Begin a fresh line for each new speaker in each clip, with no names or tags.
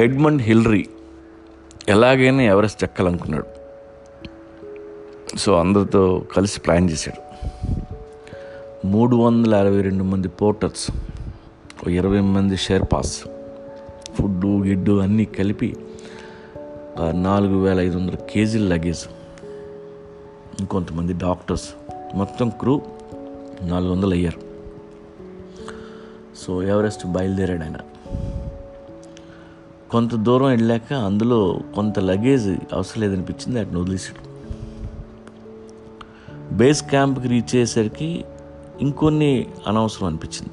Edmund హిల్రీ ఎలాగైనా Everest ఎక్కాలనుకున్నాడు. So అందరితో కలిసి ప్లాన్ చేశాడు. మూడు వందల అరవై రెండు మంది పోర్టర్స్ ఇరవై మంది షేర్పాస్ ఫుడ్డు గిడ్డు అన్నీ కలిపి ఆ నాలుగు వేల ఐదు వందల కేజీల లగేజ్ ఇంకొంతమంది డాక్టర్స్ మొత్తం క్రూ నాలుగు వందలు అయ్యారు. సో ఎవరెస్ట్ బయలుదేరాడు ఆయన? కొంత దూరం వెళ్ళాక అందులో కొంత లగేజ్ అవసరం లేదనిపించింది వాటిని వదిలేసాడు బేస్ క్యాంప్కి రీచ్ అయ్యేసరికి ఇంకొన్ని అనవసరం అనిపించింది.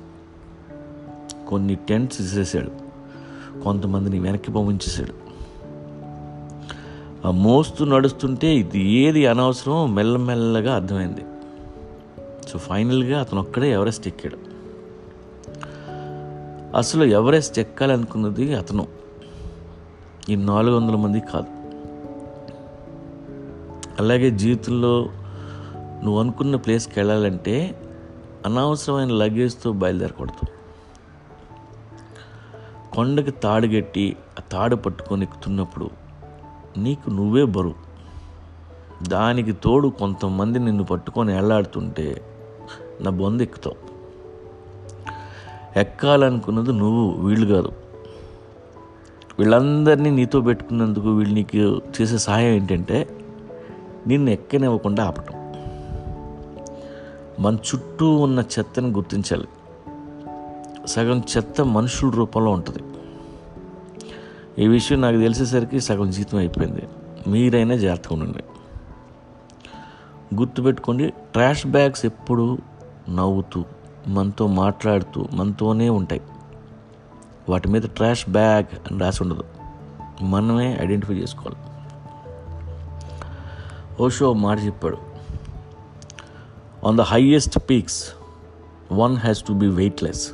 కొన్ని టెంట్స్ ఇసేసాడు కొంతమందిని వెనక్కి పంపించేశాడు. ఆ మోస్తూ నడుస్తుంటే ఇది ఏది అనవసరం మెల్లమెల్లగా అర్థమైంది. సో ఫైనల్గా అతను ఒక్కడే ఎవరెస్ట్ ఎక్కాడు. అసలు ఎవరెస్ట్ ఎక్కాలనుకున్నది అతను. ఈ నాలుగు వందల మంది కాదు. అలాగే జీవితంలో నువ్వు అనుకున్న ప్లేస్కి వెళ్ళాలంటే అనవసరమైన లగేజ్తో బయలుదేరకూడదు. కొండకి తాడు కట్టి ఆ తాడు పట్టుకొని ఎక్కుతున్నప్పుడు నీకు నువ్వే బరువు. దానికి తోడు కొంతమంది నిన్ను పట్టుకొని వెళ్ళాడుతుంటే నా బొంద ఎక్కుతావు. ఎక్కాలనుకున్నది నువ్వు వీళ్ళు కాదు. వీళ్ళందరినీ నీతో పెట్టుకున్నందుకు వీళ్ళు నీకు చేసే సహాయం ఏంటంటే నిన్ను ఎక్కనివ్వకుండా ఆపటం. మన చుట్టూ ఉన్న చెత్తను గుర్తించాలి. సగం చెత్త మనుషుల రూపంలో ఉంటుంది. ఈ విషయం నాకు తెలిసేసరికి సగం జీతం అయిపోయింది. మీరైనా జాగ్రత్తగా ఉండండి. గుర్తుపెట్టుకోండి ట్రాష్ బ్యాగ్స్ ఎప్పుడు నవ్వుతూ మనతో మాట్లాడుతూ మనతోనే ఉంటాయి. వాటి మీద ట్రాష్ బ్యాగ్ అని రాసి ఉండదు. మనమే ఐడెంటిఫై చేసుకోవాలి. ఓషో మాట చెప్పాడు. On the highest peaks one has to be weightless